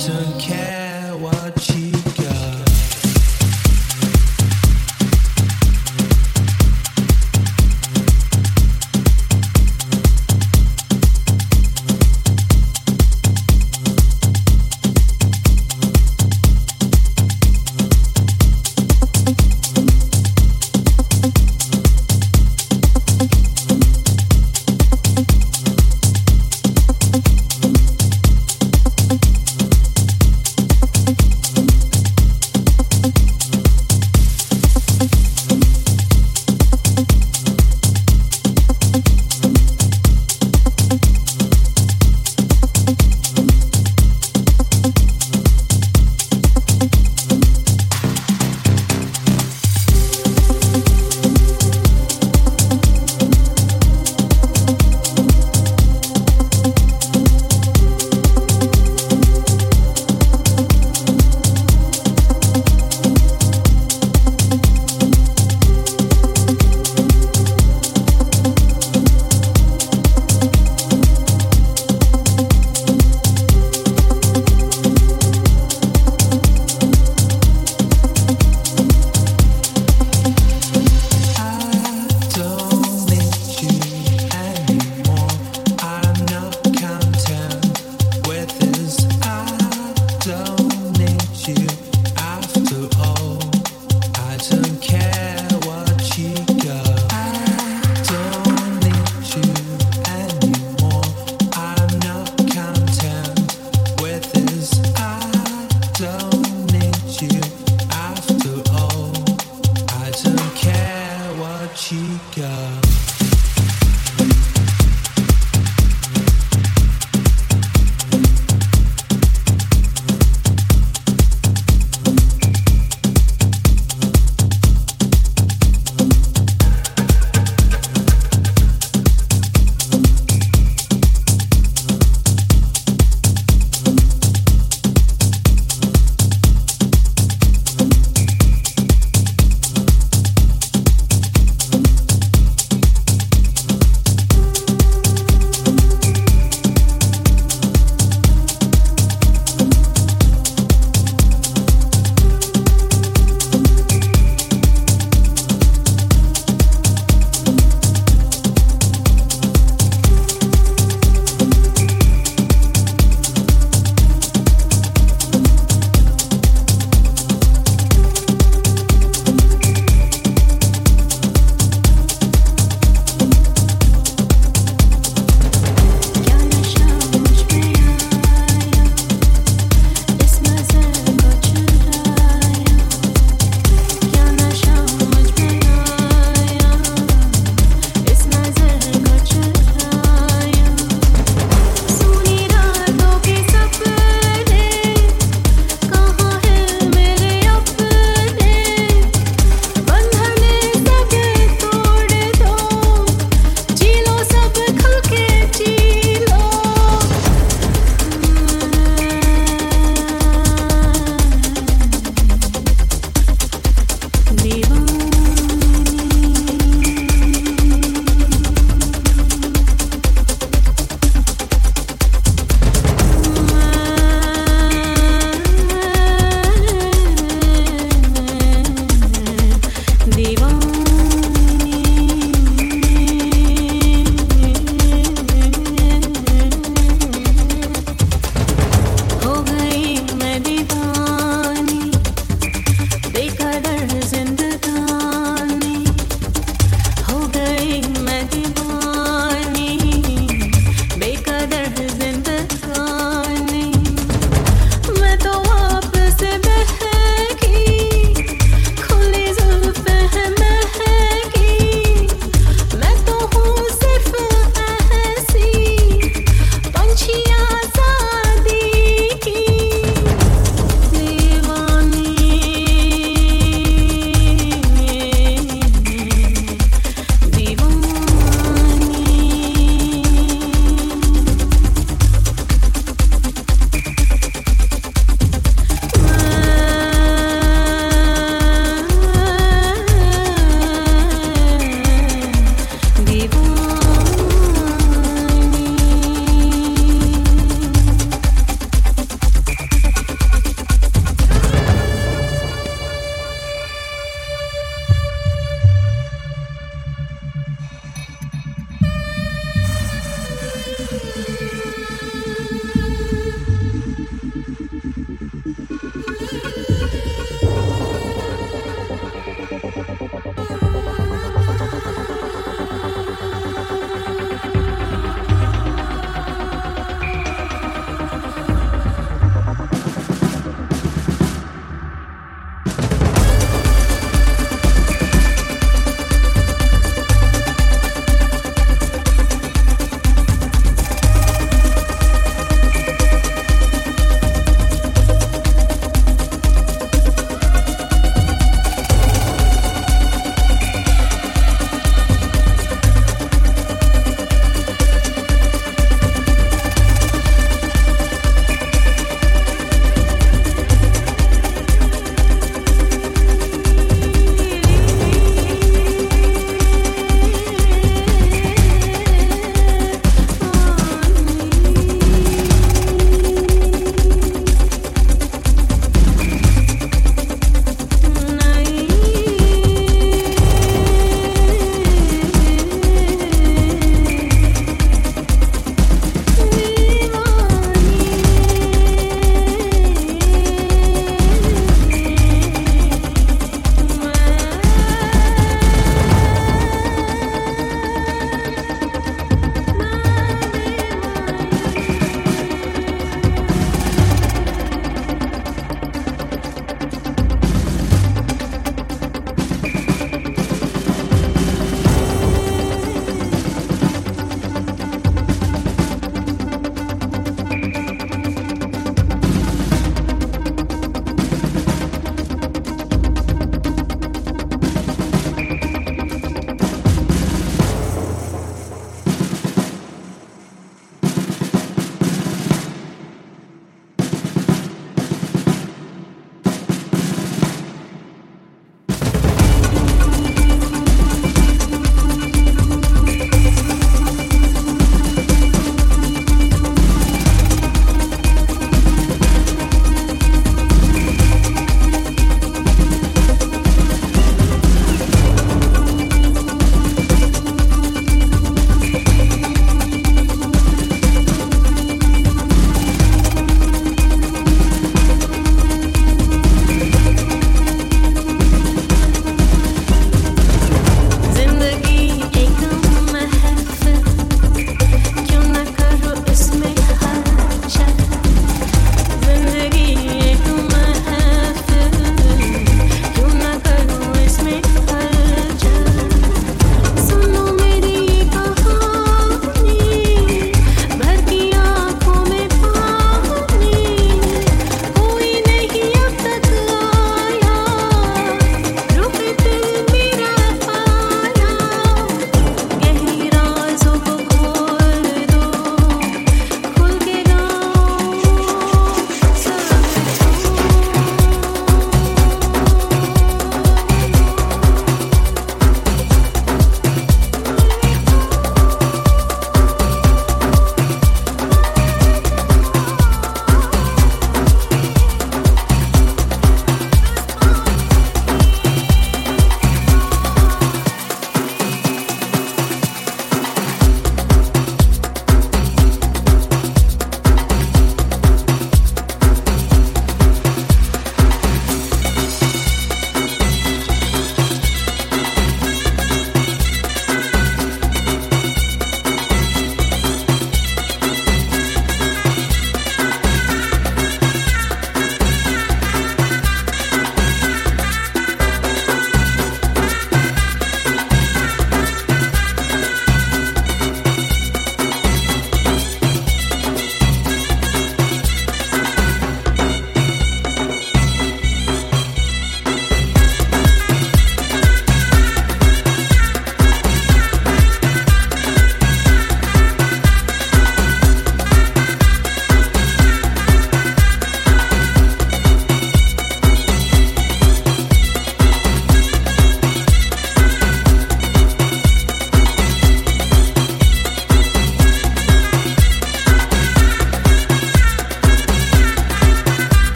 To care.